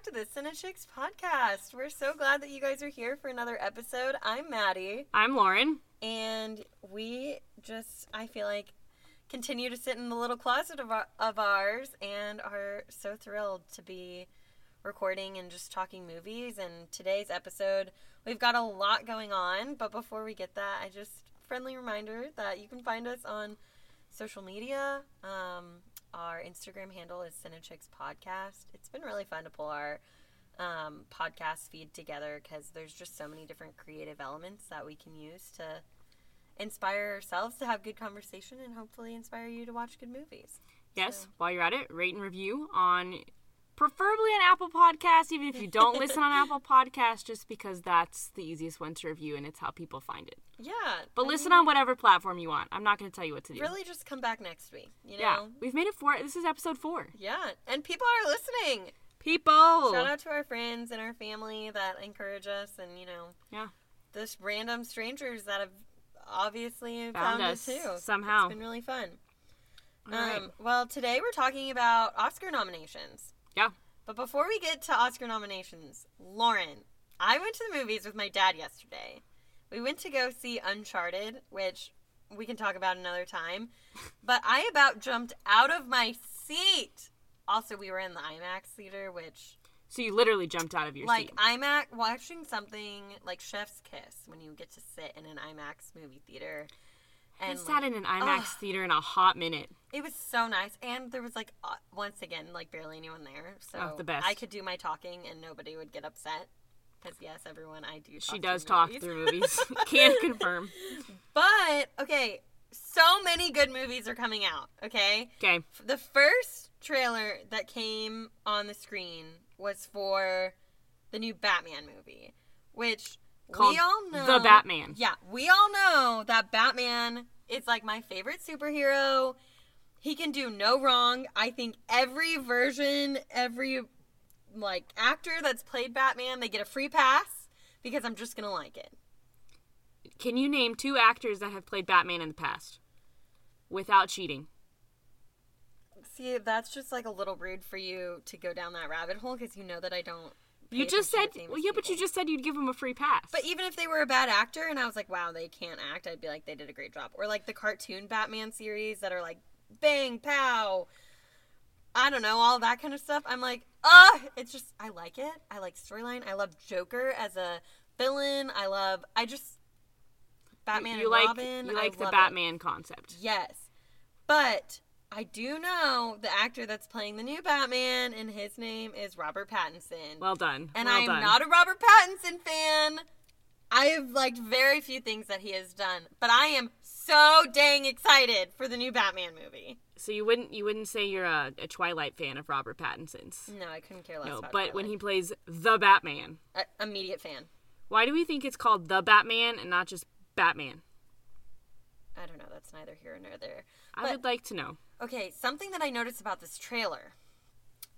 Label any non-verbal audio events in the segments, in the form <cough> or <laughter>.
Back to the Cine Chicks podcast. We're so glad that you guys are here for another episode. I'm Madi, I'm Lauren. and we just, I feel like, continue to sit in the little closet of, our, of ours and are so thrilled to be recording and just talking movies. And today's episode, we've got a lot going on. But before we get that, I just, friendly reminder that you can find us on social media. Um, our Instagram handle is Cine Chicks Podcast. It's been really fun to pull our um, podcast feed together because there's just so many different creative elements that we can use to inspire ourselves to have good conversation and hopefully inspire you to watch good movies. Yes, while you're at it, rate and review on preferably an Apple Podcast, even if you don't listen on Apple Podcast, just because that's the easiest one to review and it's how people find it. Yeah. But I listen mean, on whatever platform you want. I'm not going to tell you what to do. Really, just come back next week. You know? Yeah, we've made it four. This is episode four. Yeah. And people are listening. People. Shout out to our friends and our family that encourage us and, you know, Yeah. this random strangers that have obviously Found found, us it too. somehow. It's been really fun. All right. Um, well, today we're talking about Oscar nominations. Yeah. But before we get to Oscar nominations, Lauren, I went to the movies with my dad yesterday. We went to go see Uncharted, which we can talk about another time. <laughs> But I about jumped out of my seat. Also, we were in the IMAX theater, which So you literally jumped out of your like seat. Like IMAX watching something like Chef's Kiss when you get to sit in an IMAX movie theater. I And sat in an IMAX theater in a hot minute. it was so nice, and there was like uh, once again like barely anyone there, so Oh, the best. I could do my talking and nobody would get upset. Because yes, everyone, I do. Talk She does talk movies. through <laughs> movies. <laughs> Can't confirm. But okay, so many good movies are coming out. Okay, Okay. the first trailer that came on the screen was for the new Batman movie, which Called we all know. The Batman. Yeah, we all know that Batman is like my favorite superhero. He can do no wrong. I think every version, every like actor that's played Batman, they get a free pass because I'm just gonna like it. Can you name two actors that have played Batman in the past without cheating? See, that's just like a little rude for you to go down that rabbit hole because you know that I don't. You just said, well, yeah, but you just said you'd give him a free pass. But even if they were a bad actor and I was like, wow, they can't act, I'd be like, they did a great job. Or like the cartoon Batman series that are like, bang, pow. I don't know, all that kind of stuff. I'm like, ah, it's just, I like it. I like storyline. I love Joker as a villain. I love, I just, Batman you and like Robin. you I like the love it. Batman concept. Yes. But I do know the actor that's playing the new Batman, and his name is Robert Pattinson. Well done. and well I am done. not a Robert Pattinson fan. I have liked very few things that he has done, but I am so dang excited for the new Batman movie. So you wouldn't you wouldn't say you're a, a Twilight fan of Robert Pattinson's. No, I couldn't care less No, but when he plays the Batman, Uh, immediate fan. why do we think it's called the Batman and not just Batman? I don't know. That's neither here nor there. I But- would like to know. Okay, something that I noticed about this trailer.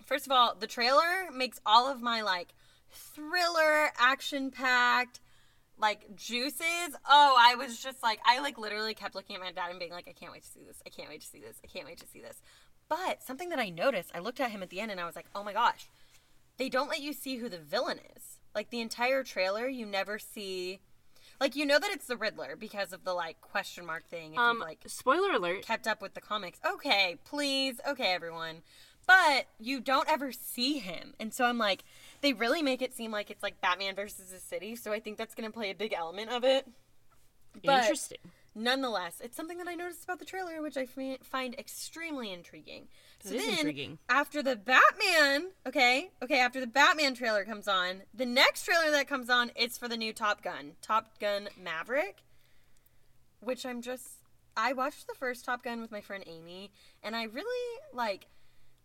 First of all, the trailer makes all of my like thriller, action packed, like juices. Oh, I was just like, I like literally kept looking at my dad and being like, I can't wait to see this. I can't wait to see this. I can't wait to see this. But something that I noticed, I looked at him at the end and I was like, oh my gosh, they don't let you see who the villain is. Like the entire trailer, you never see. Like you know that it's the Riddler because of the like question mark thing. Um, like spoiler alert. kept up with the comics. Okay, please. Okay, everyone. But you don't ever see him. And so I'm like, they really make it seem like it's like Batman versus the city. So I think that's going to play a big element of it. But Interesting. Nonetheless, it's something that I noticed about the trailer, which I find extremely intriguing. So That is then, intriguing. after the Batman, okay, okay, after the Batman trailer comes on, the next trailer that comes on, it's for the new Top Gun, Top Gun Maverick, which I'm just, I watched the first Top Gun with my friend Amy, and I really like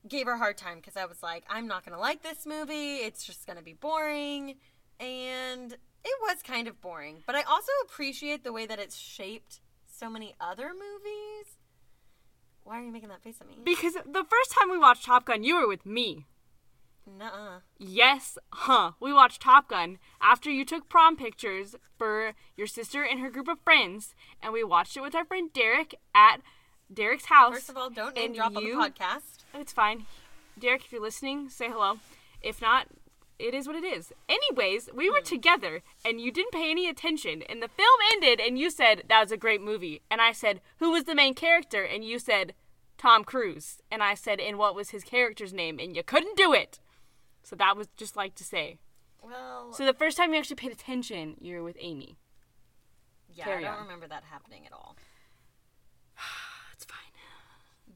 gave her a hard time because I was like, I'm not gonna like this movie. It's just gonna be boring, and It was kind of boring, but I also appreciate the way that it's shaped so many other movies. Why are you making that face at me? Because the first time we watched Top Gun, you were with me. Nuh-uh. Yes, huh. We watched Top Gun after you took prom pictures for your sister and her group of friends, and we watched it with our friend Derek at Derek's house. First of all, don't name And drop on the podcast. It's fine. Derek, if you're listening, say hello. If not, it is what it is. Anyways, we were hmm. together and you didn't pay any attention. And the film ended and you said, that was a great movie. And I said, who was the main character? And you said, Tom Cruise. And I said, and what was his character's name? And you couldn't do it. So that was just like to say. Well, So the first time you actually paid attention, you were with Amy. yeah, carry I don't on. remember that happening at all. <sighs> That's fine.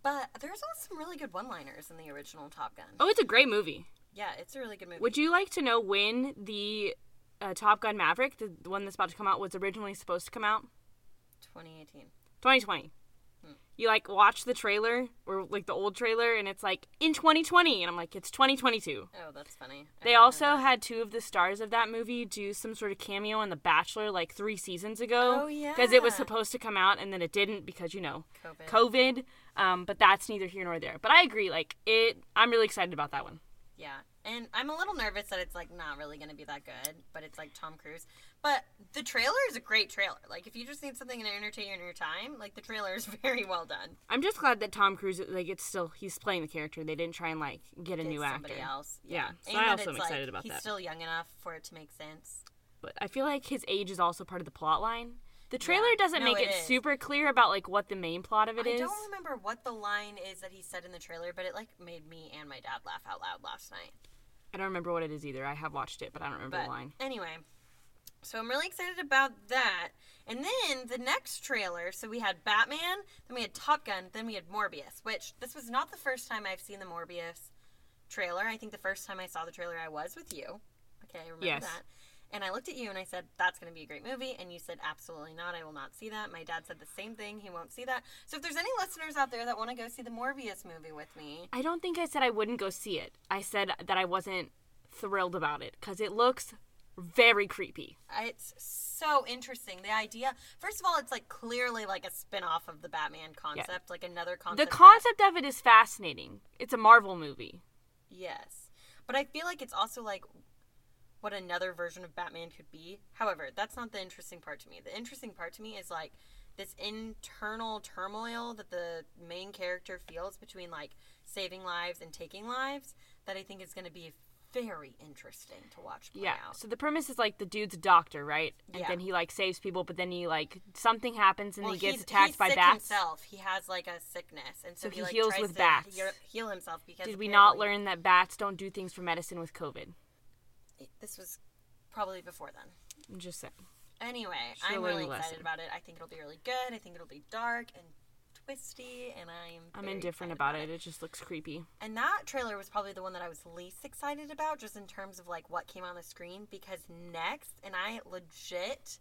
But there's also some really good one-liners in the original Top Gun. Oh, it's a great movie. Yeah, it's a really good movie. Would you like to know when the uh, Top Gun Maverick, the, the one that's about to come out, was originally supposed to come out? 2018. 2020. You like watch the trailer or like the old trailer, and it's like in 2020, and I'm like, it's 2022. Oh, that's funny. I They also had two of the stars of that movie do some sort of cameo in The Bachelor like three seasons ago. Oh, yeah, Because it was supposed to come out and then it didn't because you know COVID. COVID. Um, but that's neither here nor there. But I agree. Like it, I'm really excited about that one. Yeah, and I'm a little nervous that it's like not really going to be that good, but it's like Tom Cruise. But the trailer is a great trailer. Like if you just need something to entertain you in your time, like the trailer is <laughs> very well done. I'm just glad that Tom Cruise like it's still he's playing the character. They didn't try and like get a Get new somebody actor. else. Yeah, so and I also am it's, like, excited about he's that. still young enough for it to make sense. But I feel like his age is also part of the plot line. The trailer Yeah. doesn't No, make it it, super clear about like what the main plot of it I is. don't remember what the line is that he said in the trailer, but it like made me and my dad laugh out loud last night. I don't remember what it is either. I have watched it, but I don't remember But the line. anyway, so I'm really excited about that. And then the next trailer, so we had Batman, then we had Top Gun, then we had Morbius, which this was not the first time I've seen the Morbius trailer. I think the first time I saw the trailer, I was with you. Okay, I remember Yes. that. And I looked at you and I said, That's going to be a great movie. And you said, Absolutely not. I will not see that. My dad said the same thing. He won't see that. So if there's any listeners out there that want to go see the Morbius movie with me, I don't think I said I wouldn't go see it. I said that I wasn't thrilled about it because it looks very creepy. Uh, it's so interesting. The idea, first of all, it's like clearly like a spin off of the Batman concept, like another The concept. that- concept of it is fascinating. It's a Marvel movie. yes. But I feel like it's also like what another version of Batman could be. However, that's not the interesting part to me. The interesting part to me is like this internal turmoil that the main character feels between like saving lives and taking lives that I think is going to be very interesting to watch play Yeah. out. So the premise is like the dude's a doctor, right? And Yeah. then he like saves people, but then he like something happens and Well, he gets attacked he's by bats. himself. He has like a sickness, and so, So he, he like, heals tries with to bats. heal himself because Did we not learn that bats don't do things for medicine with COVID? This was probably before then. I'm just saying. Anyway, Should've I'm really excited about it. I think it'll be really good. I think it'll be dark and twisty, and I'm I'm indifferent excited about it. It just looks creepy. And that trailer was probably the one that I was least excited about, just in terms of like what came on the screen. Because next, and I legit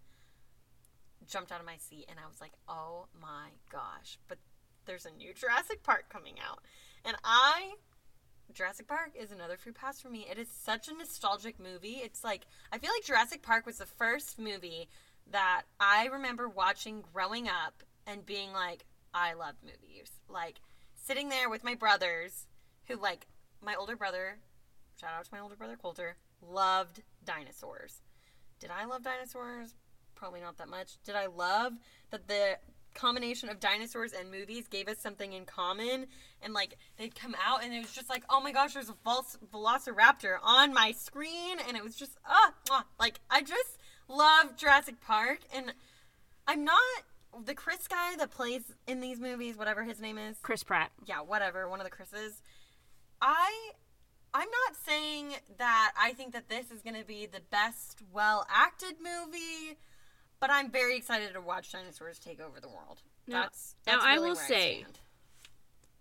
jumped out of my seat, and I was like, "Oh my gosh!" But there's a new Jurassic Park coming out, and I. Jurassic Park is another free pass for me. It is such a nostalgic movie. It's like I feel like Jurassic Park was the first movie that I remember watching growing up and being like, I love movies. Like sitting there with my brothers, who like my older brother, shout out to my older brother Coulter, loved dinosaurs. Did I love dinosaurs? Probably not that much. Did I love that the combination of dinosaurs and movies gave us something in common and like they'd come out and it was just like oh my gosh there's a false velociraptor on my screen and it was just ah mwah. like i just love jurassic park and i'm not the chris guy that plays in these movies whatever his name is Chris Pratt. yeah, whatever, one of the Chris's. I I'm not saying that I think that this is going to be the best well acted movie, but I'm very excited to watch dinosaurs take over the world. Now- That's now that's I will say- stand.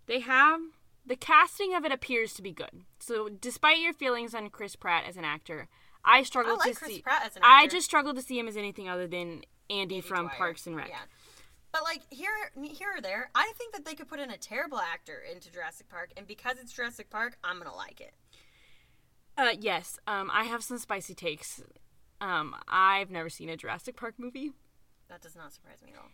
They have the casting of it appears to be good. So despite your feelings on Chris Pratt as an actor, I I struggle like to Chris see. Pratt as an I just struggle to see him as anything other than Andy, Andy from Dwyer. Parks and Rec. Yeah. But like here, here or there, I think that they could put in a terrible actor into Jurassic Park, and because it's Jurassic Park, I'm gonna like it. Uh, yes. Um, I have some spicy takes. Um, I've never seen a Jurassic Park movie. That does not surprise me at all.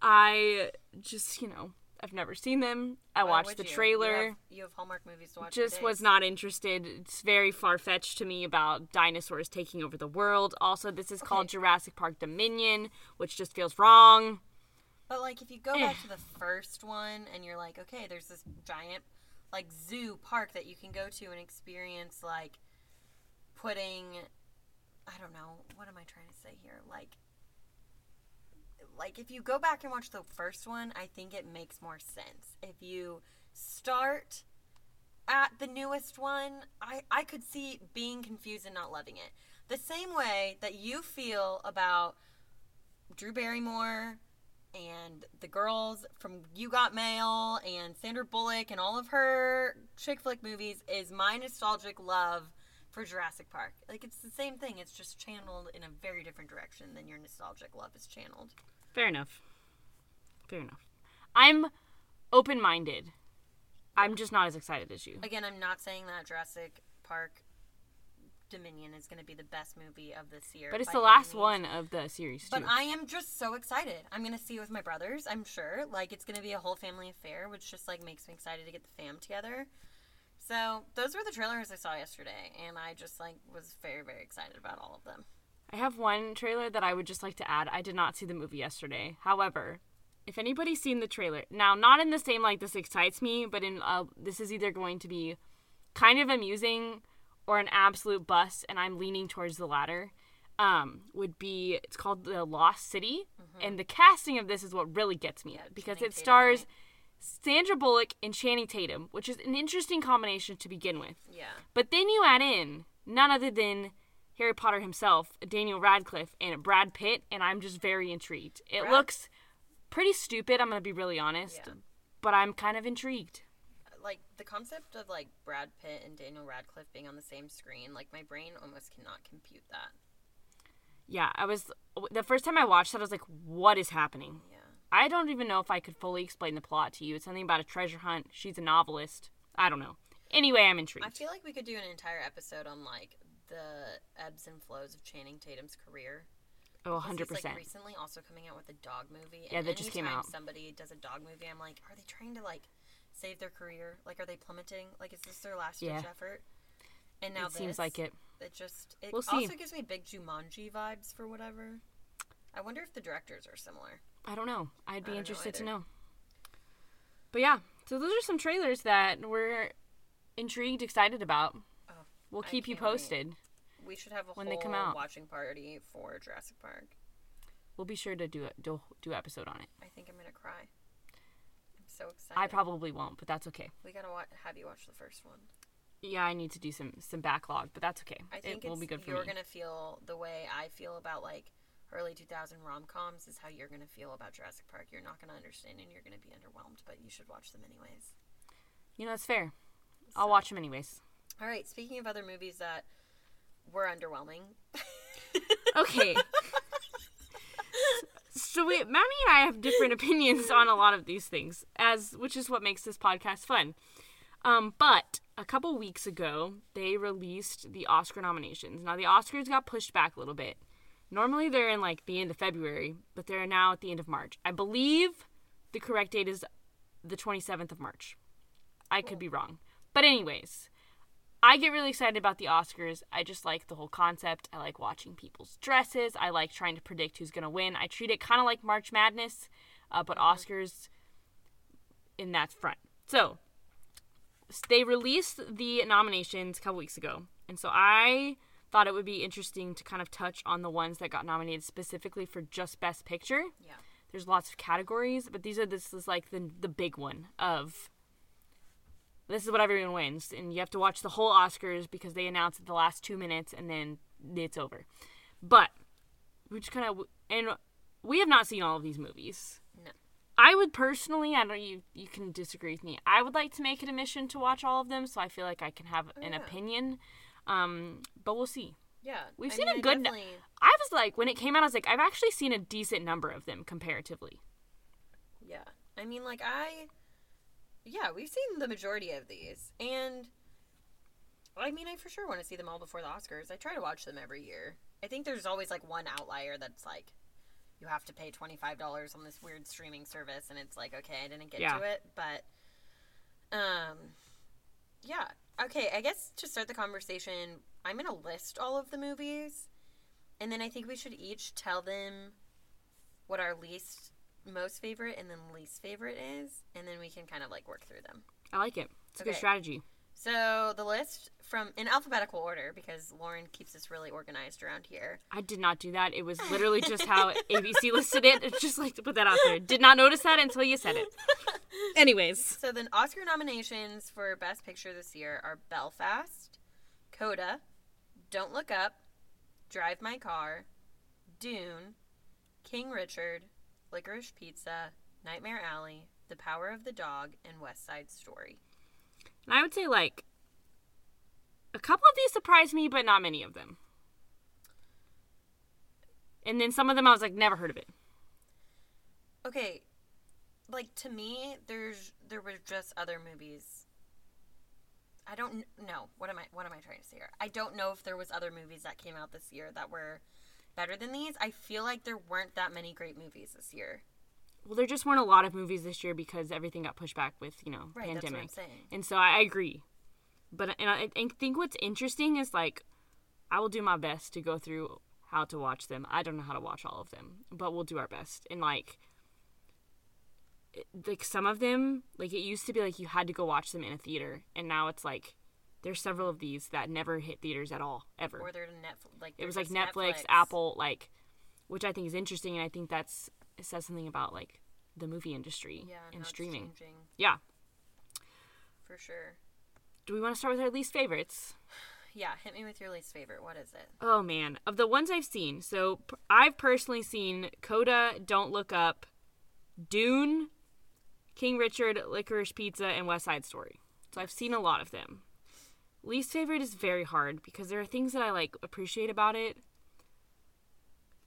I just, you know, I've never seen them. I Why watched the you? trailer. You have, you have Hallmark movies to watch. just was not interested. It's very far fetched to me about dinosaurs taking over the world. Also, this is called Jurassic Park Dominion, which just feels wrong. But like, if you go back to the first one and you're like, okay, there's this giant like zoo park that you can go to and experience like putting, I don't know, what am I trying to say here? Like, like if you go back and watch the first one, I think it makes more sense. If you start at the newest one, I, I could see being confused and not loving it. The same way that you feel about Drew Barrymore and the girls from You Got Mail and Sandra Bullock and all of her chick flick movies is my nostalgic love for Jurassic Park. Like it's the same thing. It's just channeled in a very different direction than your nostalgic love is channeled. Fair enough. Fair enough. I'm open minded. I'm just not as excited as you. Again, I'm not saying that Jurassic Park Dominion is going to be the best movie of this year. But it's the last one of the series, too. But I am just so excited. I'm gonna see it with my brothers. I'm sure. Like it's gonna be a whole family affair, which just like makes me excited to get the fam together. So those were the trailers I saw yesterday, and I just like was very very excited about all of them. I have one trailer that I would just like to add. I did not see the movie yesterday. However, if anybody's seen the trailer, now not in the same like this excites me, but in uh, this is either going to be kind of amusing or an absolute bust, and I'm leaning towards the latter. Um, would be it's called the Lost City, and the casting of this is what really gets me because Channing it stars right? Sandra Bullock and Channing Tatum, which is an interesting combination to begin with. Yeah. But then you add in none other than Harry Potter himself, Daniel Radcliffe, and Brad Pitt, and I'm just very intrigued. It Brad- looks pretty stupid, I'm going to be really honest, Yeah. but I'm kind of intrigued. Like the concept of like Brad Pitt and Daniel Radcliffe being on the same screen, like my brain almost cannot compute that. Yeah, I was the first time I watched that I was like what is happening? Yeah. I don't even know if I could fully explain the plot to you. It's something about a treasure hunt. She's a novelist. I don't know. Anyway, I'm intrigued. I feel like we could do an entire episode on like the ebbs and flows of Channing Tatum's career. oh, 100%. He's like recently also coming out with a dog movie. Yeah, that just came out. Somebody does a dog movie. I'm like, are they trying to like save their career? Like, are they plummeting? Like, is this their last ditch Yeah. effort? And now it seems like it. It just it We'll see. also gives me big Jumanji vibes for whatever. I wonder if the directors are similar. I don't know. I'd be I don't know interested to know. But yeah, so those are some trailers that we're intrigued, excited about. Oh, We'll keep you can't wait. posted. We should have a When whole they come out. watching party for Jurassic Park. We'll be sure to do a do, do episode on it. I think I'm gonna cry. I'm so excited. I probably won't, but that's okay. we gotta wa- have you watch the first one. Yeah, I need to do some some backlog, but that's okay. I think it will it's, be good for you're me. gonna feel the way I feel about like early 2000 rom coms is how you're gonna feel about Jurassic Park. You're not gonna understand and you're gonna be underwhelmed, but you should watch them anyways. You know, that's fair. I'll watch them anyways. All right. Speaking of other movies that were underwhelming, <laughs> Okay. so we, Madi and I have different opinions on a lot of these things, as which is what makes this podcast fun. Um, but a couple weeks ago, they released the Oscar nominations. Now the Oscars got pushed back a little bit. Normally they're in like the end of February, but they're now at the end of March. I believe the correct date is the 27th of March. I could be wrong. But anyways, I get really excited about the Oscars. I just like the whole concept. I like watching people's dresses. I like trying to predict who's going to win. I treat it kind of like March Madness, uh, but Oscars in that front. So, they released the nominations a couple weeks ago. And so I thought it would be interesting to kind of touch on the ones that got nominated specifically for just Best Picture. yeah, There's lots of categories, but these are this is like the the big one of this is what everyone wins, and you have to watch the whole Oscars because they announce it the last two minutes and then it's over. But we just kind of and we have not seen all of these movies. No. I would personally, I know you you can disagree with me. I would like to make it a mission to watch all of them, so I feel like I can have an yeah. opinion. Um, but we'll see. yeah. We've I seen mean, a good. definitely- I was like, when it came out, I was like, I've actually seen a decent number of them comparatively. Yeah. I mean, like, I. Yeah, we've seen the majority of these. And. I mean, I for sure want to see them all before the Oscars. I try to watch them every year. I think there's always like one outlier that's like you have to pay twenty five dollars on this weird streaming service, and it's like okay, I didn't get Yeah. to it, but um, yeah, okay. I guess to start the conversation, I'm gonna list all of the movies, and then I think we should each tell them what our least most favorite and then least favorite is, and then we can kind of like work through them. I like it. It's a good strategy. So the list from in alphabetical order because Lauren keeps us really organized around here. I did not do that. It was literally just how <laughs> ABC listed it. It's just like to put that out there. Did not notice that until you said it. <laughs> Anyways, So the Oscar nominations for Best Picture this year are Belfast, Coda, Don't Look Up, Drive My Car, Dune, King Richard, Licorice Pizza, Nightmare Alley, The Power of the Dog, and West Side Story. And I would say like a couple of these surprised me, but not many of them. And then some of them I was like, never heard of it. Okay, like to me, there's there were just other movies. I don't know what am I what am I trying to say here? I don't know if there was other movies that came out this year that were better than these. I feel like there weren't that many great movies this year. Well, there just weren't a lot of movies this year because everything got pushed back with you know Right, that's what I'm pandemic. saying. And so I agree. But and I, I think what's interesting is like I will do my best to go through how to watch them. I don't know how to watch all of them, but we'll do our best. And like like some of them, like it used to be like you had to go watch them in a theater, and now it's like there's several of these that never hit theaters at all ever. Or they're in Netflix. Like it was like just Netflix, Apple, like which I think is interesting, and I think that's it says something about like the movie industry Yeah, and streaming. Yeah. for sure. Do we want to start with our least favorites? <sighs> Yeah, hit me with your least favorite. What is it? Oh man, of the ones I've seen, so I've personally seen Coda, Don't Look Up, Dune, King Richard, Licorice Pizza, and West Side Story. So I've seen a lot of them. Least favorite is very hard because there are things that I like appreciate about it.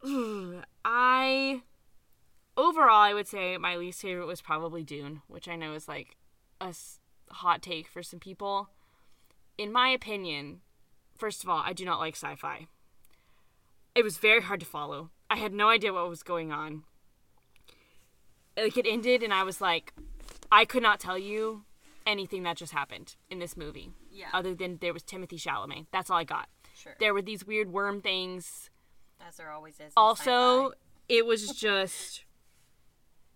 <sighs> I overall I would say my least favorite was probably Dune, which I know is like a hot take for some people. In my opinion, first of all, I do not like sci-fi. It was very hard to follow. I had no idea what was going on. Like it ended and I was like I could not tell you anything that just happened in this movie. Yeah. Other than there was Timothée Chalamet. That's all I got. Sure. There were these weird worm things. As there always is. in Also, sci-fi. it was just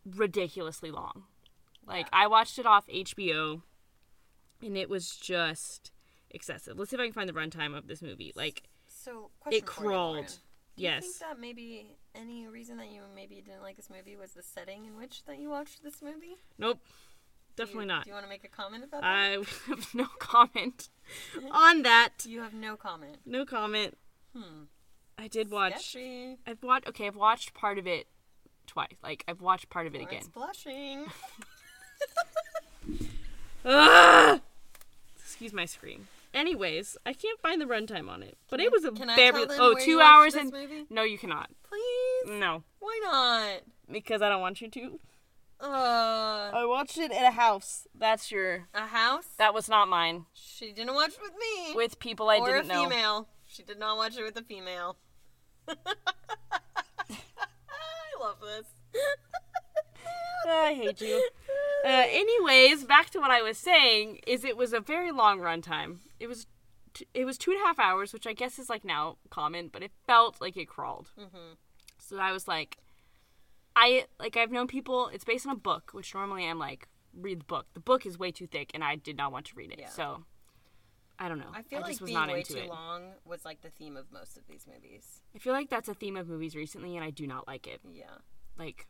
ridiculously long. Like I watched it off HBO and it was just excessive. Let's see if I can find the runtime of this movie. Like So, question it for you, Lauren. crawled. Yes. Do you think that maybe any reason that you maybe didn't like this movie was the setting in which that you watched this movie? Nope. Do you- Definitely not. Do you want to make a comment about that? I <laughs> have no comment <laughs> on that. you have no comment. No comment. Hmm. I did watch. Sketchy. I've watched. Okay, I've watched part of it twice. Like I've watched part of it again. blushing. <laughs> Ah! Excuse my scream. Anyways, I can't find the runtime on it, but it was a Can I very tell them oh where two watched hours this and movie? no, you cannot. Please. No, Why not? because I don't want you to. Uh, I watched it at a house. That's your. a house. That was not mine. She didn't watch it with me. With people I or didn't a know. female. She did not watch it with a female. <laughs> I love this. I hate you. Uh, anyways, back to what I was saying is it was a very long runtime. It was t- it was two and a half hours, which I guess is like now common, but it felt like it crawled. Mm-hmm. So I was like, I like I've known people. It's based on a book, which normally I'm like read the book. The book is way too thick, and I did not want to read it. Yeah. So I don't know. I feel just like being way too it. long was like the theme of most of these movies. I feel like that's a theme of movies recently, and I do not like it. Yeah. Like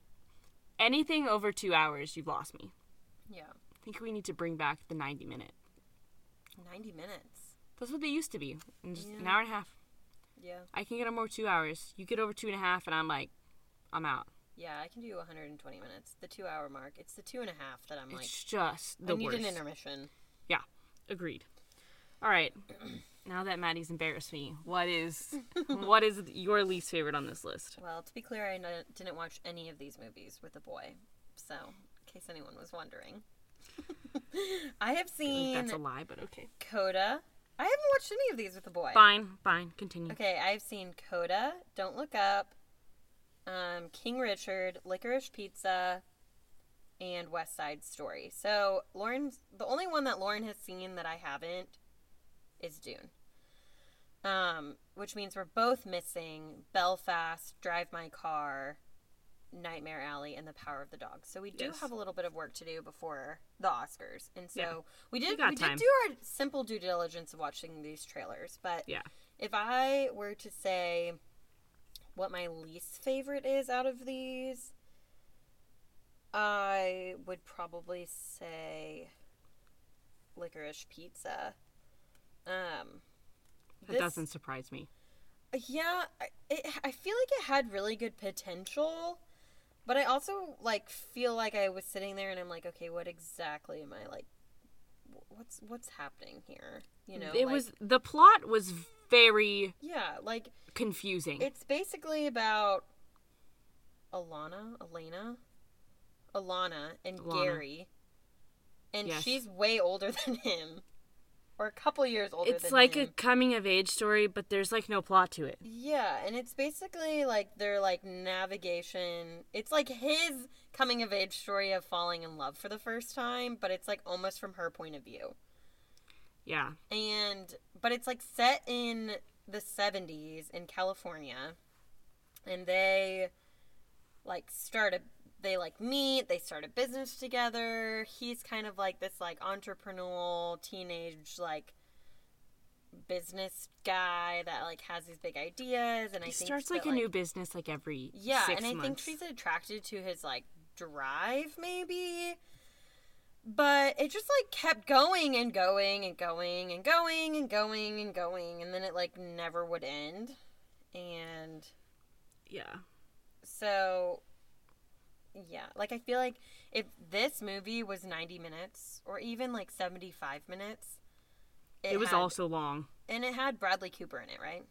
anything over two hours, you've lost me. Yeah. I think we need to bring back the 90 minute. 90 minutes. That's what they used to be. In just an hour and a half. Yeah. I can get them over two hours. You get over two and a half, and I'm like, I'm out. Yeah, I can do 120 minutes. The two hour mark. It's the two and a half that I'm like, it's just the I need worst. an intermission. yeah, agreed. All right. now that Madi's embarrassed me, what is <laughs> what is your least favorite on this list? Well, to be clear, I n- didn't watch any of these movies with a boy. So, in case anyone was wondering. <laughs> I have seen that's a lie, but okay. Coda, I haven't watched any of these with the boy. Fine, fine. Continue. Okay, I've seen Coda, Don't Look Up, um, King Richard, Licorice Pizza, and West Side Story. So Lauren's the only one that Lauren has seen that I haven't is Dune. Um, which means we're both missing Belfast, Drive My Car, Nightmare Alley, and The Power of the Dog. So we do Yes. have a little bit of work to do before the Oscars. And so Yeah. we did got we did do our simple due diligence of watching these trailers. But Yeah. if I were to say what my least favorite is out of these, I would probably say licorice pizza. Um, That this- doesn't surprise me. yeah, I- it, I feel like it had really good potential, but I also like feel like I was sitting there and I'm like, okay, what exactly am I like? What's what's happening here? You know, it like- was the plot was very yeah, like confusing. It's basically about Alana, Elena, Alana, and Alana. Gary, and Yes. she's way older <laughs> than him, or a couple years older. it's like a coming of age story, but there's like no plot to it. yeah, and it's basically like their like navigation. It's like his coming of age story of falling in love for the first time, but it's like almost from her point of view. Yeah. and but it's like set in the 70s in California and they like start a they like meet they start a business together he's kind of like this like entrepreneurial teenage like business guy that like has these big ideas and I He think starts that, like a new business like every yeah, and I think she's attracted to his like drive, maybe. But it just like kept going and going and going and going and going and going, and then it like never would end. And yeah. so, yeah, like I feel like if this movie was 90 minutes or even like 75 minutes, It, was had- also long, and it had Bradley Cooper in it, right?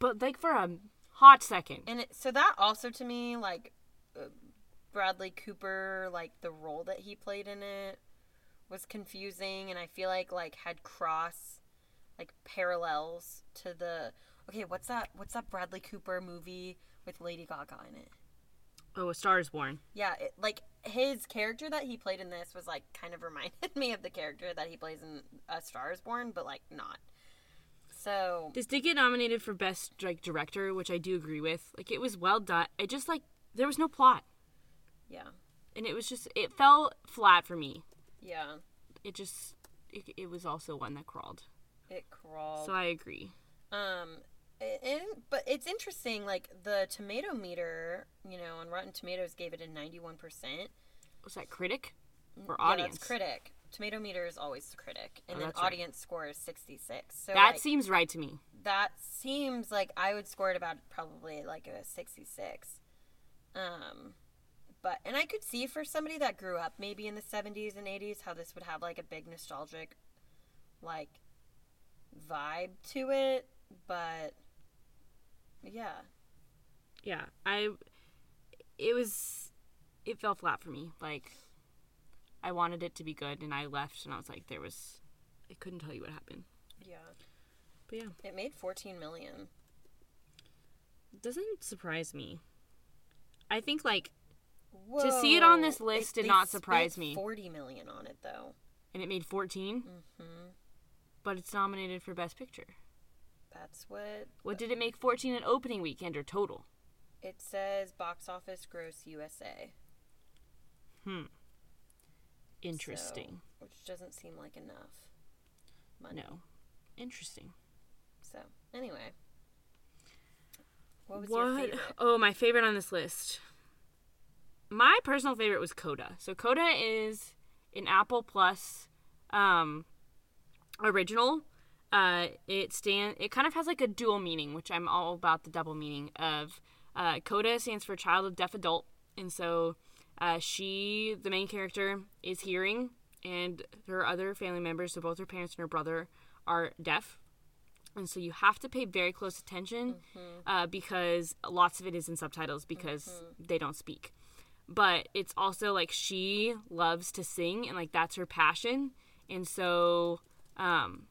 but like for a hot second. And it, so that also to me, like uh, Bradley Cooper, like the role that he played in it was confusing, and I feel like like had cross like parallels to the okay. What's that? What's that Bradley Cooper movie with Lady Gaga in it? Oh, A Star is Born. Yeah, it, like his character that he played in this was like kind of reminded <laughs> me of the character that he plays in A Star Is Born, but like not. So This did get nominated for best like director, which I do agree with. Like it was well done. It just like there was no plot, yeah, and it was just it fell flat for me. yeah, It just it, it was also one that crawled. it crawled. So I agree. Um, and, but it's interesting. Like the tomato meter, you know, on Rotten Tomatoes gave it a ninety-one percent. Was that critic or Yeah, audience? that's critic. Tomato meter is always the critic, and Oh, then that's right. audience score is sixty-six. So that like, seems right to me. that seems like I would score it about probably like a sixty-six. Um, but and I could see for somebody that grew up maybe in the seventies and eighties how this would have like a big nostalgic, like, vibe to it. But yeah. Yeah, I. It was. It fell flat for me. Like, I wanted it to be good, and I left, and I was like, there was. I couldn't tell you what happened. Yeah. But yeah, It made 14 million. doesn't surprise me. I think like, Whoa. see it on this list They- did they not surprise me. 40 million on it though. and it made 14, Mhm. but it's nominated for best picture. That's what What did it make 14 in opening weekend or total? it says box office gross USA. Hmm. Interesting. So, which doesn't seem like enough money. no. Interesting. So, anyway. What was your favorite? Oh, my favorite on this list. My personal favorite was Coda. So Coda is an Apple Plus um, original. Uh, it stand it kind of has like a dual meaning, which I'm all about the double meaning of. Uh, Coda stands for child of deaf adult, and so uh, she, the main character, is hearing, and her other family members, so both her parents and her brother, are deaf. And so you have to pay very close attention uh, because lots of it is in subtitles because they don't speak. But it's also like she loves to sing and like that's her passion. And so um,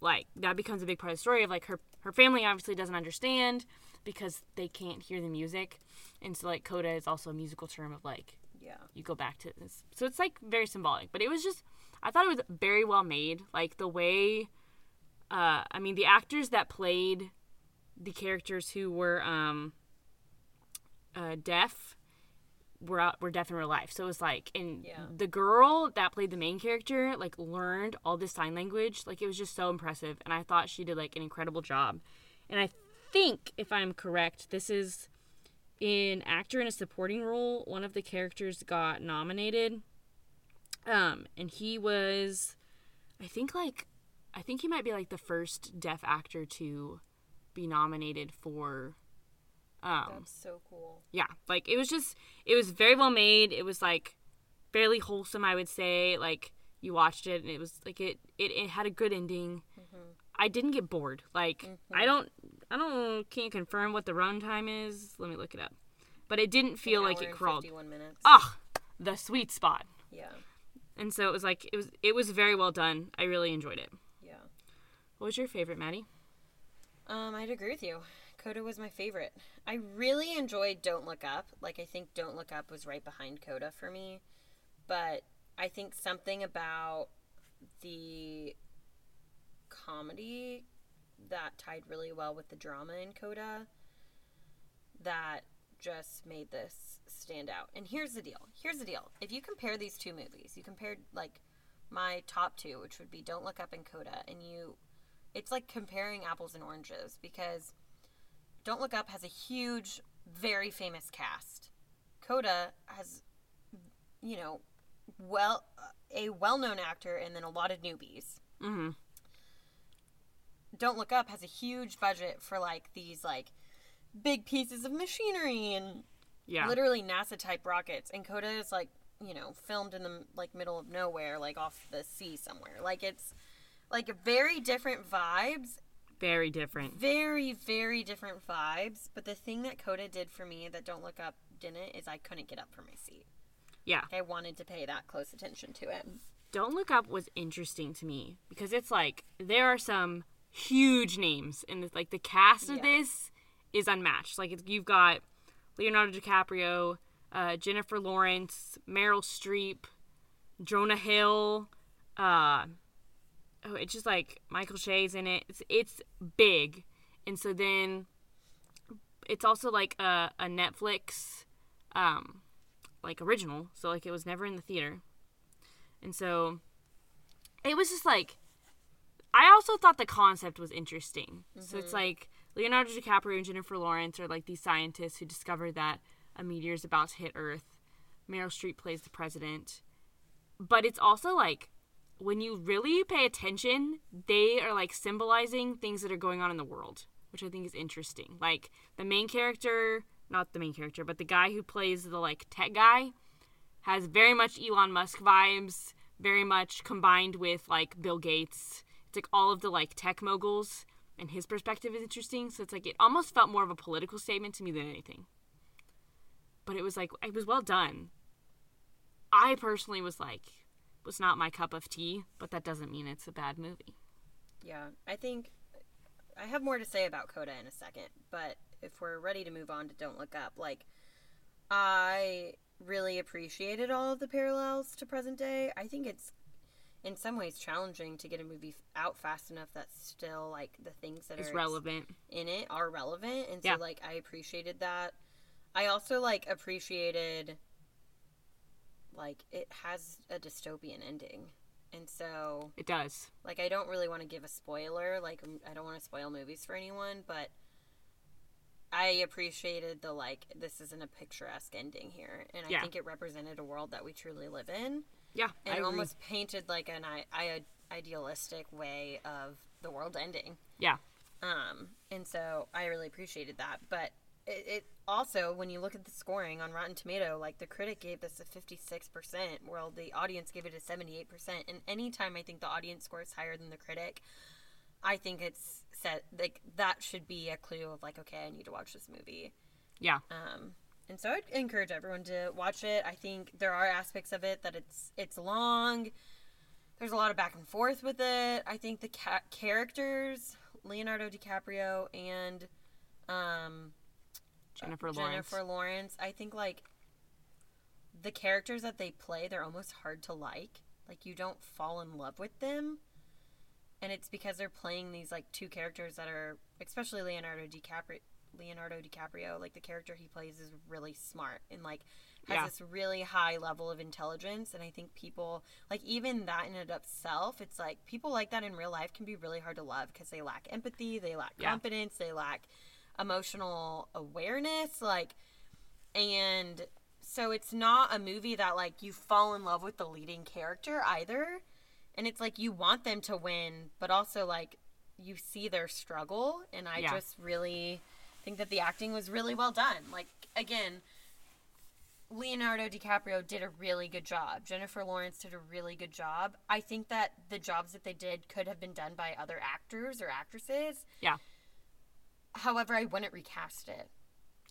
like that becomes a big part of the story of like her her family obviously doesn't understand because they can't hear the music, and so like coda is also a musical term of like Yeah. you go back to this. So it's like very symbolic, but it was just I thought it was very well made. Like the way uh I mean the actors that played the characters who were um uh deaf were out, were deaf in real life. So it was like and Yeah. the girl that played the main character like learned all this sign language. Like it was just so impressive and I thought she did like an incredible job. And I think if I'm correct, this is in actor in a supporting role, one of the characters got nominated. Um, and he was, I think like, I think he might be like the first deaf actor to be nominated for. Um, That's so cool. yeah, like it was just, it was very well made. It was like fairly wholesome, I would say. Like you watched it and it was like it, it, it had a good ending. I didn't get bored. Like I don't, I don't, can't confirm what the runtime is. Let me look it up. But it didn't feel like it crawled. 51 minutes. Ah, the sweet spot. Yeah. And so it was like it was it was very well done. I really enjoyed it. Yeah. What was your favorite, Madi? Um, I'd agree with you. Coda was my favorite. I really enjoyed Don't Look Up. Like I think Don't Look Up was right behind Coda for me. But I think something about the comedy that tied really well with the drama in Coda that just made this stand out. And here's the deal. Here's the deal. If you compare these two movies, you compared like my top two, which would be Don't Look Up and Coda, and you it's like comparing apples and oranges because Don't Look Up has a huge, very famous cast. Coda has, you know, well, a well-known actor and then a lot of newbies. Mm-hmm. Don't Look Up has a huge budget for like these like big pieces of machinery and Yeah. literally NASA type rockets. And Coda is like, you know, filmed in the like middle of nowhere, like off the sea somewhere. Like it's like very different vibes Very different. very very different vibes but the thing that coda did for me that don't look up didn't is i couldn't get up from my seat Yeah. i wanted to pay that close attention to it Don't Look Up was interesting to me because it's like there are some huge names in this. Like the cast of Yeah. this is unmatched. Like it's, you've got Leonardo DiCaprio, uh, Jennifer Lawrence, Meryl Streep, Jonah Hill. Uh, oh, it's just like Michael Shea's in it. It's it's big, and so then it's also like a, a Netflix, um, like original. So like it was never in the theater. And so it was just like I also thought the concept was interesting. So it's like Leonardo DiCaprio and Jennifer Lawrence are like these scientists who discover that a meteor is about to hit Earth. Meryl Streep plays the president. But it's also like when you really pay attention, they are like symbolizing things that are going on in the world, which I think is interesting. Like the main character, not the main character, but the guy who plays the like tech guy has very much Elon Musk vibes, very much combined with like Bill Gates. It's like all of the like tech moguls and his perspective is interesting. So it's like it almost felt more of a political statement to me than anything. But it was like it was well done. I personally was like was not my cup of tea, but that doesn't mean it's a bad movie. yeah i think i have more to say about coda in a second but if we're ready to move on to don't look up like i really appreciated all of the parallels to present day i think it's in some ways challenging to get a movie out fast enough that still like the things that are relevant. in it are relevant and so Yeah. like i appreciated that i also like appreciated like it has a dystopian ending and so It does. like i don't really want to give a spoiler like I don't want to spoil movies for anyone but i appreciated the like this isn't a picturesque ending here and i Yeah. think it represented a world that we truly live in Yeah, I and agree. almost painted like an I- I- idealistic way of the world ending yeah. um, and so I really appreciated that. But it, it also, when you look at the scoring on Rotten Tomato, like the critic gave this a 56%, while the audience gave it a 78%. And anytime I think the audience scores higher than the critic, I think it's set like that should be a clue of like, okay, I need to watch this movie. Yeah. Um, and so I'd encourage everyone to watch it. I think there are aspects of it that it's it's long. there's a lot of back and forth with it. I think the ca- characters, Leonardo DiCaprio and um, Jennifer Lawrence. Jennifer Lawrence, I think like the characters that they play, they're almost hard to like. Like you don't fall in love with them. And it's because they're playing these like two characters that are especially Leonardo DiCaprio Leonardo DiCaprio, like the character he plays is really smart and like has Yeah. this really high level of intelligence and I think people like even that in and of itself, it's like people like that in real life can be really hard to love because they lack empathy, they lack Yeah. confidence, they lack emotional awareness like and so it's not a movie that like you fall in love with the leading character either. And it's like you want them to win but also like you see their struggle. And i Yeah. just really think that the acting was really well done. Like again leonardo dicaprio did a really good job. Jennifer lawrence did a really good job. I think that the jobs that they did could have been done by other actors or actresses. Yeah. However i wouldn't recast it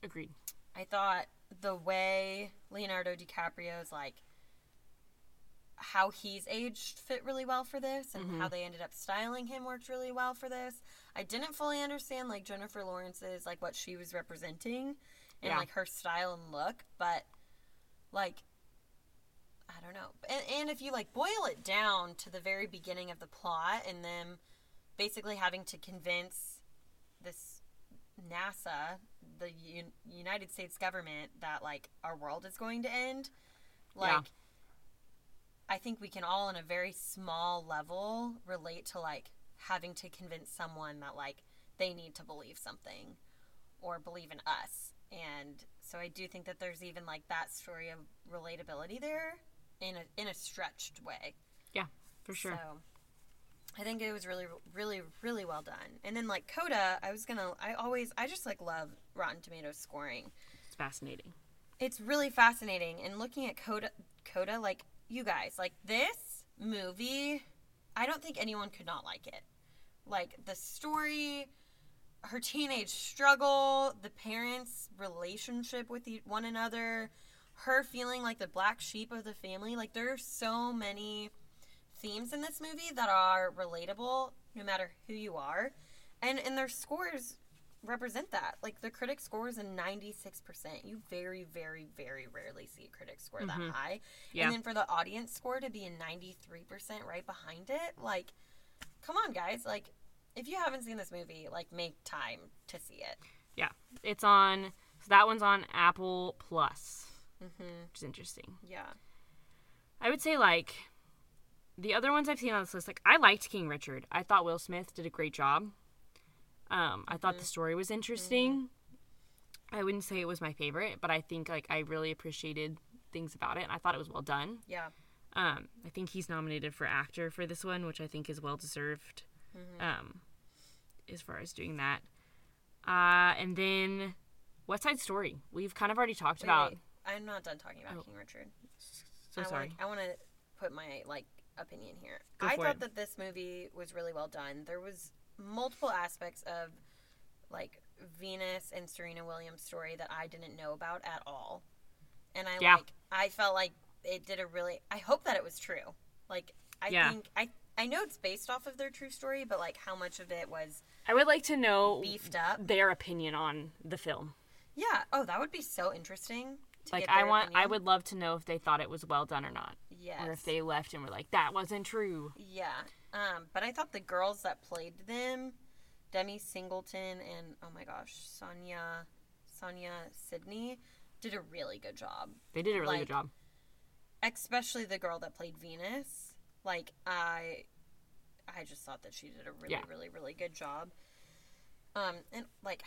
Agreed. I thought the way Leonardo DiCaprio's like how he's aged fit really well for this and Mm-hmm. how they ended up styling him worked really well for this. I didn't fully understand like Jennifer Lawrence's like what she was representing and Yeah. like her style and look, but like I don't know. And, and if you like boil it down to the very beginning of the plot and them basically having to convince this NASA, the U- United States government, that like our world is going to end. Like, Yeah. I think we can all, on a very small level, relate to like having to convince someone that like they need to believe something or believe in us. And so I do think that there's even like that story of relatability there in a in a stretched way. Yeah, for sure. So I think it was really, really, really well done. And then like Coda, I was gonna, I always, I just like love Rotten Tomatoes scoring. It's fascinating. It's really fascinating. And looking at Coda, Coda, like you guys, like this movie, I don't think anyone could not like it. Like the story, her teenage struggle, the parents' relationship with one another, her feeling like the black sheep of the family. Like there are so many themes in this movie that are relatable no matter who you are. And and their scores represent that. Like the critic score is a 96%. You very very very rarely see a critic score that high. Mm-hmm. Yeah. And then for the audience score to be a 93% right behind it, like come on guys, like if you haven't seen this movie, like make time to see it. Yeah, it's on. So that one's on Apple Plus, Mhm. which is interesting. Yeah. I would say like the other ones I've seen on this list. Like I liked King Richard. I thought Will Smith did a great job. Um, I thought the story was interesting. I wouldn't say it was my favorite, but I think like I really appreciated things about it, and I thought it was well done. Yeah. Um, I think he's nominated for actor for this one, which I think is well deserved. Um, as far as doing that, uh, and then West Side Story. We've kind of already talked Wait, about. wait. I'm not done talking about Oh. King Richard. So I sorry. Wanna, I want to put my like opinion here. Go I thought it. that this movie was really well done. There was multiple aspects of like Venus and Serena Williams' story that I didn't know about at all, and I Yeah. like I felt like it did a really. I hope that it was true. Like I Yeah. think I I know it's based off of their true story, but like how much of it was I would like to know beefed up. their opinion on the film. Yeah. Oh, that would be so interesting. To Like I want, I would love to know if they thought it was well done or not, Yes. or if they left and were like, "That wasn't true." Yeah. Um, but I thought the girls that played them, Demi Singleton and oh my gosh, Sonia Sonia Sidney, did a really good job. They did a really Like, good job. Especially the girl that played Venus. Like I I just thought that she did a really, Yeah. really, really good job. Um, and like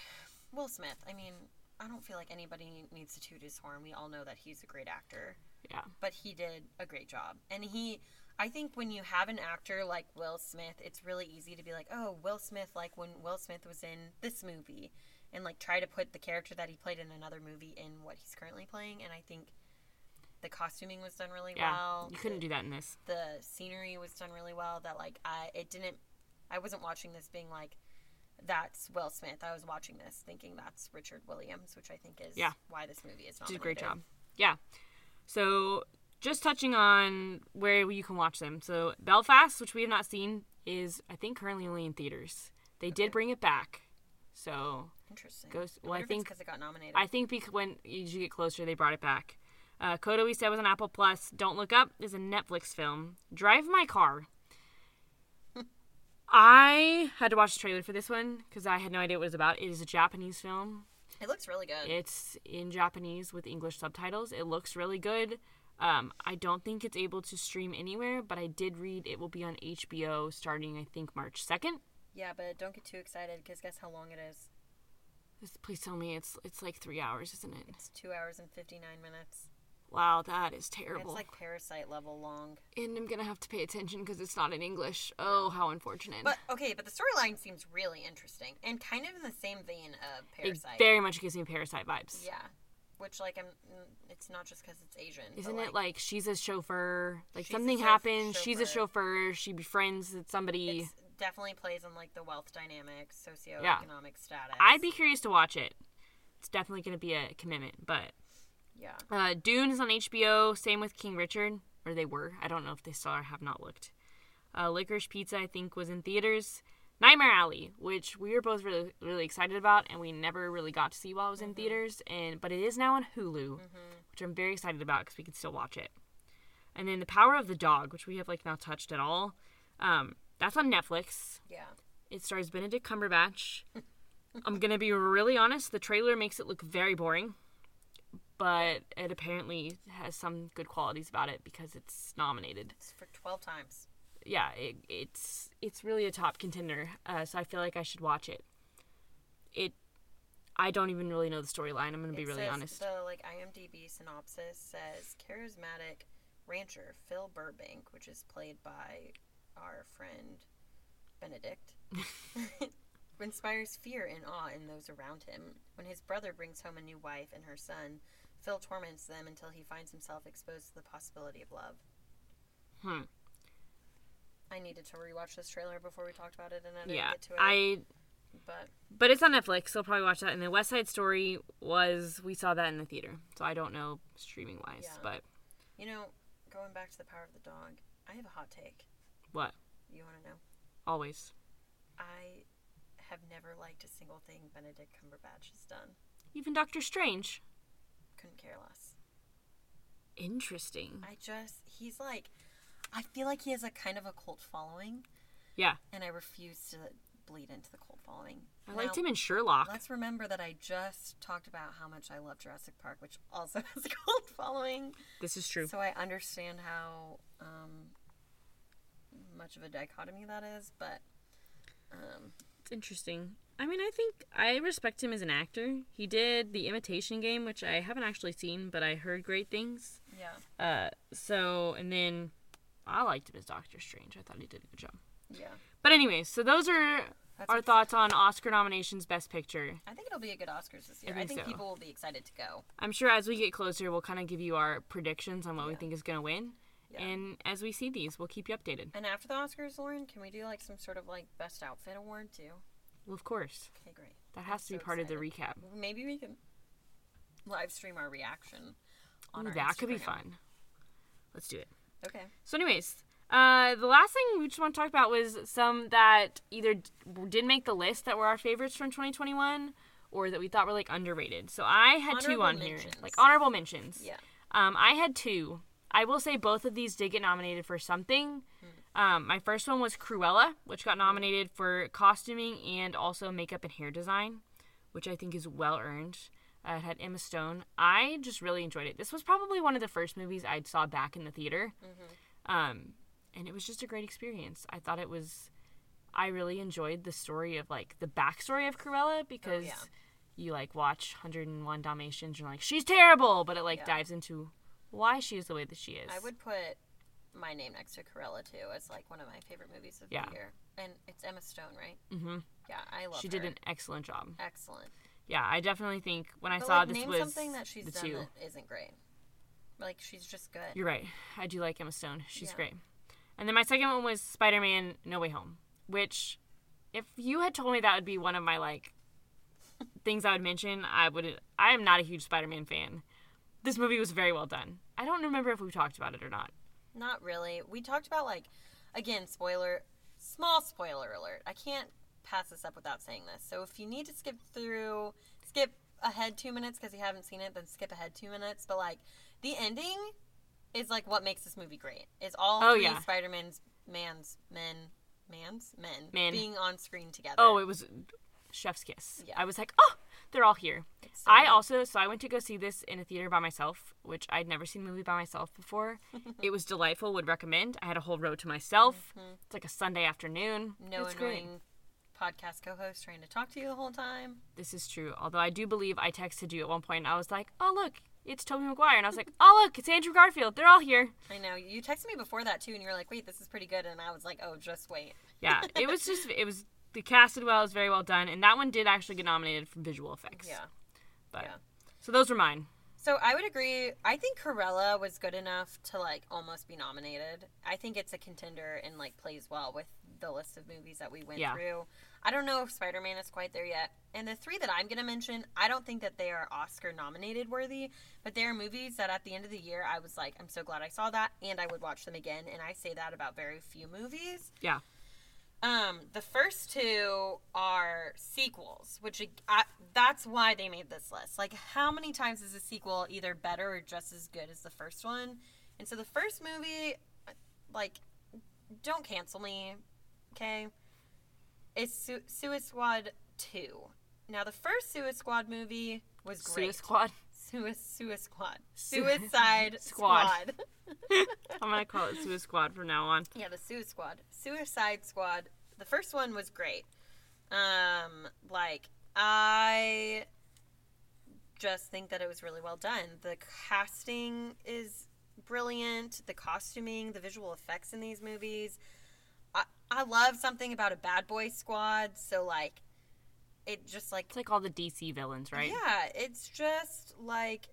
Will Smith, I mean, I don't feel like anybody needs to toot his horn. We all know that he's a great actor. Yeah, but he did a great job. And he, I think when you have an actor like Will Smith, it's really easy to be like, oh, Will Smith, like when Will Smith was in this movie, and like try to put the character that he played in another movie in what he's currently playing. And I think the costuming was done really yeah. well. you couldn't the, do that in this. the scenery was done really well. That like I, it didn't, I wasn't watching this being like. That's Will Smith. I was watching this thinking that's Richard Williams, which I think is Yeah. why this movie is Did nominated. a great job. Yeah. So just touching on where you can watch them. So Belfast, which we have not seen, is I think currently only in theaters. They did bring it back, so Interesting. Goes- well, I if think- because it got nominated. I think because when as you get closer, they brought it back. Uh, Coda we said was on Apple Plus. Don't Look Up is a Netflix film. Drive My Car. <laughs> I had to watch the trailer for this one because I had no idea what it was about. It is a Japanese film. It looks really good. It's in Japanese with English subtitles. It looks really good. Um, I don't think it's able to stream anywhere, but I did read it will be on HBO starting, I think, March 2nd. yeah, but don't get too excited because guess how long it is? Please tell me it's it's like three hours, isn't it? It's two hours and fifty nine minutes. Wow, that is terrible. It's like Parasite level long. and I'm gonna have to pay attention because it's not in English. Oh, how unfortunate. But okay, but the storyline seems really interesting and kind of in the same vein of it Parasite. very much gives me Parasite vibes. yeah, which like I'm. mm, It's not just because it's Asian. Isn't it like she's a chauffeur? Like something chauf- happens. She's a chauffeur. chauffeur. She befriends somebody. It's definitely plays on like the wealth dynamics, socioeconomic status. I'd be curious to watch it. It's definitely gonna be a commitment. But Yeah. uh, Dune is on HBO. Same with King Richard, or they were. I don't know if they still are. Have not looked. Uh, Licorice Pizza, I think, was in theaters. Nightmare Alley, which we were both really really excited about, and we never really got to see while it was in theaters. And but it is now on Hulu, which I'm very excited about because we can still watch it. And then The Power of the Dog, which we have like not touched at all. Um, that's on Netflix. Yeah. It stars Benedict Cumberbatch. <laughs> I'm gonna be really honest. The trailer makes it look very boring, but it apparently has some good qualities about it because it's nominated. It's for twelve times. Yeah, it, it's it's really a top contender. Uh, so I feel like I should watch it. It, I don't even really know the storyline. I'm gonna be It really says honest. The like IMDb synopsis says charismatic rancher Phil Burbank, which is played by our friend Benedict, <laughs> <laughs> inspires fear and awe in those around him. When his brother brings home a new wife and her son, Phil torments them until he finds himself exposed to the possibility of love. Hmm. I needed to rewatch this trailer before we talked about it, and I didn't Yeah, get to it. I but but it's on Netflix, so I'll probably watch that. And the West Side Story was we saw that in the theater, so I don't know streaming wise. Yeah. But you know, going back to the power of the dog, I have a hot take. what? You want to know? Always. I have never liked a single thing Benedict Cumberbatch has done. Even Doctor Strange. Couldn't care less. Interesting. I just, he's like, I feel like he has a kind of a cult following, Yeah, and I refuse to bleed into the cult following. I liked him in Sherlock. Let's remember that I just talked about how much I love Jurassic Park, which also <laughs> has a cult following. This is true. So I understand how um, much of a dichotomy that is, but um, It's interesting. I mean, I think I respect him as an actor. He did The Imitation Game, which I haven't actually seen, but I heard great things. yeah, Uh, so and then I liked him as Doctor Strange. I thought he did a good job. yeah. But anyways, so those are That's our thoughts on Oscar nominations, Best Picture. I think it'll be a good Oscars this year. I think think, so. people will be excited to go. I'm sure as we get closer, we'll kind of give you our predictions on what we think is going to win. Yeah. And as we see these, we'll keep you updated. And after the Oscars, Lauren, can we do like some sort of like best outfit award too? Well, of course, Okay, great. that has to so be part of the recap. Maybe we can live stream our reaction. On Ooh, our that could be fun. Let's do it. Okay. So, anyways, uh, the last thing we just want to talk about was some that either d- didn't make the list that were our favorites from 2021, or that we thought were like underrated. So I had two Honorable on here, like honorable mentions. Yeah. Um, I had two. I will say both of these did get nominated for something. Um, my first one was Cruella, which got nominated for costuming and also makeup and hair design, which I think is well earned. Uh, it had Emma Stone. I just really enjoyed it. This was probably one of the first movies I saw back in the theater. Um, and it was just a great experience. I thought it was. I really enjoyed the story of like the backstory of Cruella because yeah. you like watch 101 Dalmatians and you're like she's terrible, but it like Yeah. dives into why she is the way that she is. I would put my name next to Cruella too It's like one of my favorite movies of Yeah. the year. And it's Emma Stone, right? Mm-hmm. Yeah, I love She her. did an excellent job. excellent. Yeah, I definitely think when I saw like, this name was something that she's the done two. that isn't great. Like she's just good. You're right. I do like Emma Stone. She's Yeah. great. And then my second one was Spider-Man: No Way Home, which, if you had told me that would be one of my like things I would mention, I would. I am not a huge Spider-Man fan. This movie was very well done. I don't remember if we talked about it or not. Not really. We talked about like, again, spoiler, small spoiler alert. I can't pass this up without saying this. So if you need to skip through, skip ahead two minutes because you haven't seen it, then skip ahead two minutes. But like, the ending is like what makes this movie great. Is all Oh, three yeah. Spider-Man's man's men, man's men Men. being on screen together. Oh, it was Chef's Kiss. Yeah. I was like, oh, they're all here. So I also, so I went to go see this in a theater by myself, which I'd never seen a movie by myself before. <laughs> it was delightful, would recommend. I had a whole row to myself. Mm-hmm. It's like a Sunday afternoon. no it's great. annoying podcast co-host trying to talk to you the whole time. This is true. Although I do believe I texted you at one point and I was like, oh, look, it's Tobey Maguire. And I was like, oh, look, it's Andrew Garfield. They're all here. I know you texted me before that too, and you were like, "Wait, this is pretty good," and I was like, "Oh, just wait." Yeah, it was <laughs> just, it was, the casted well, is very well done. And that one did actually get nominated for visual effects. Yeah. But, yeah. so those were mine. So I would agree. I think Cruella was good enough to like almost be nominated. I think it's a contender and like plays well with the list of movies that we went Yeah. through. I don't know if Spider Man is quite there yet. And the three that I'm gonna mention, I don't think that they are Oscar nominated worthy, but they are movies that at the end of the year I was like, I'm so glad I saw that, and I would watch them again. And I say that about very few movies. Yeah. Um, the first two are sequels, which I, that's why they made this list. Like, how many times is a sequel either better or just as good as the first one? And so the first movie, like, don't cancel me, okay? It's Su- Suicide Squad 2. Now, the first Suicide Squad movie was great. Suicide Squad. Sui- Suicide Squad. Suicide Squad. Squad. <laughs> I'm gonna call it Suicide Squad from now on. Yeah, the Suicide Squad. Suicide Squad. The first one was great. Um, like I just think that it was really well done. The casting is brilliant. The costuming, the visual effects in these movies. I I love something about a bad boy squad. So like, it just like It's like all the DC villains, right? yeah, it's just like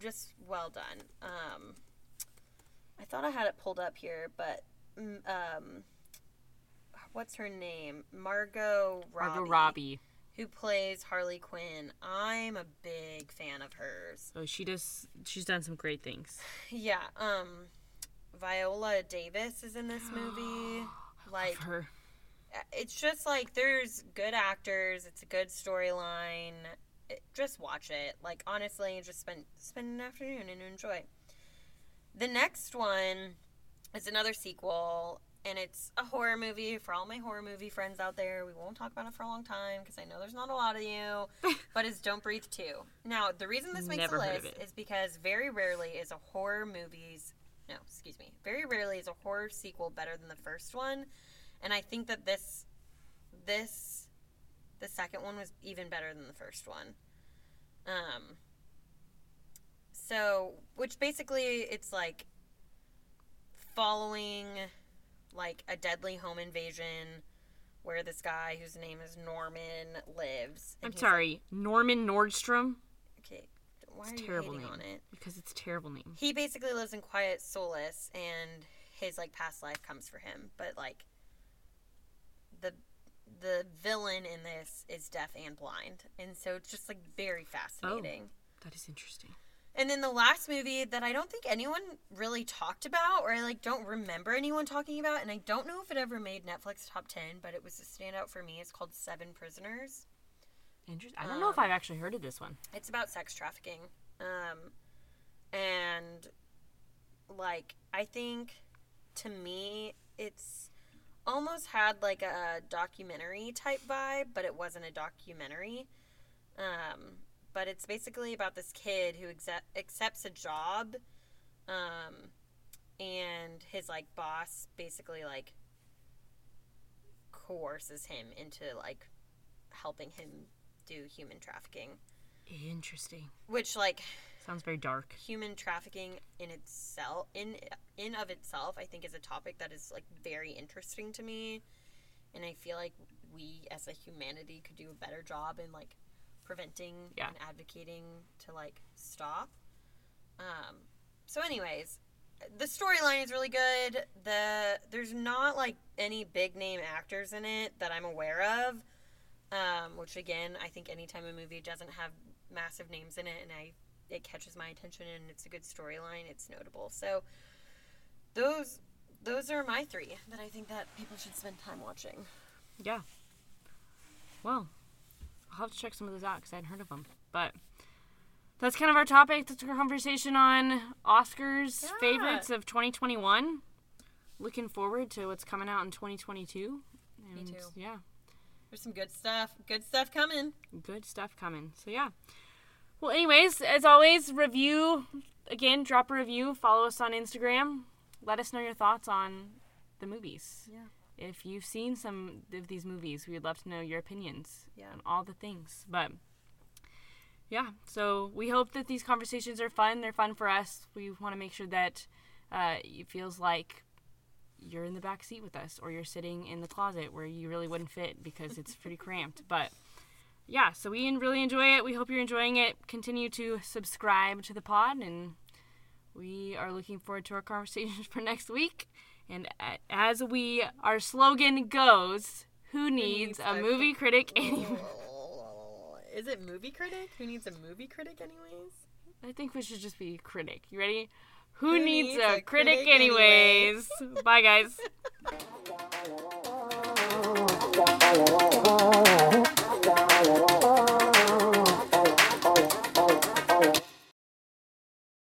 just well done. Um I thought I had it pulled up here, but um what's her name? Margot Robbie, Margot Robbie. who plays Harley Quinn. I'm a big fan of hers. Oh, she does. She's done some great things. <sighs> Yeah, um Viola Davis is in this <gasps> movie. Like her. it's just like there's good actors it's a good storyline just watch it like honestly just spend spend an afternoon and enjoy the next one is another sequel and it's a horror movie for all my horror movie friends out there we won't talk about it for a long time because i know there's not a lot of you <laughs> but it's don't breathe 2 now the reason this makes Never a heard of list it. is because very rarely is a horror movies no excuse me very rarely is a horror sequel better than the first one and I think that this this the second one was even better than the first one. Um so which basically it's like following like a deadly home invasion where this guy whose name is Norman lives. I'm sorry, Norman Nordstrom. okay, why It's are a you hating name. on it? Because it's a terrible name. he basically lives in quiet solace and his like past life comes for him but like the the villain in this is deaf and blind and so it's just like very oh, fascinating That is interesting. And then the last movie that i don't think anyone really talked about or i like don't remember anyone talking about and i don't know if it ever made netflix top 10 but it was a standout for me it's called seven prisoners Interesting. I don't know if Um, I've actually heard of this one. it's about sex trafficking um and like i think to me it's almost had like a documentary type vibe but it wasn't a documentary um but it's basically about this kid who exe- accepts a job um and his like boss basically like coerces him into like helping him do human trafficking Interesting. which like Sounds very dark. human trafficking in itself in in of itself i think is a topic that is like very interesting to me and i feel like we as a humanity could do a better job in like preventing Yeah. and advocating to like stop um so anyways the storyline is really good the there's not like any big name actors in it that i'm aware of um which again i think anytime a movie doesn't have massive names in it and i it catches my attention and it's a good storyline. It's notable. So those those are my three that I think that people should spend time watching. Yeah. Well, I'll have to check some of those out because I hadn't heard of them. But that's kind of our topic. That's our conversation on Oscars Yeah. favorites of 2021. Looking forward to what's coming out in 2022. And too. Yeah, There's some good stuff. Good stuff coming. good stuff coming. So yeah. Well, anyways, as always, review again. Drop a review. Follow us on Instagram. Let us know your thoughts on the movies. Yeah. If you've seen some of these movies, we'd love to know your opinions Yeah. on all the things. But yeah, so we hope that these conversations are fun. They're fun for us. We want to make sure that uh, it feels like you're in the back seat with us or you're sitting in the closet where you really wouldn't fit because it's pretty cramped. <laughs> But yeah, so we really enjoy it. We hope you're enjoying it. Continue to subscribe to the pod, and we are looking forward to our conversations <laughs> for next week. And as we our slogan goes, who needs, who needs a, movie critic oh. anyway? Is it movie critic? Who needs a movie critic anyways? I think we should just be critic. You ready? Who, who needs, needs, a, a critic, critic, anyways? anyways? Bye guys. <laughs>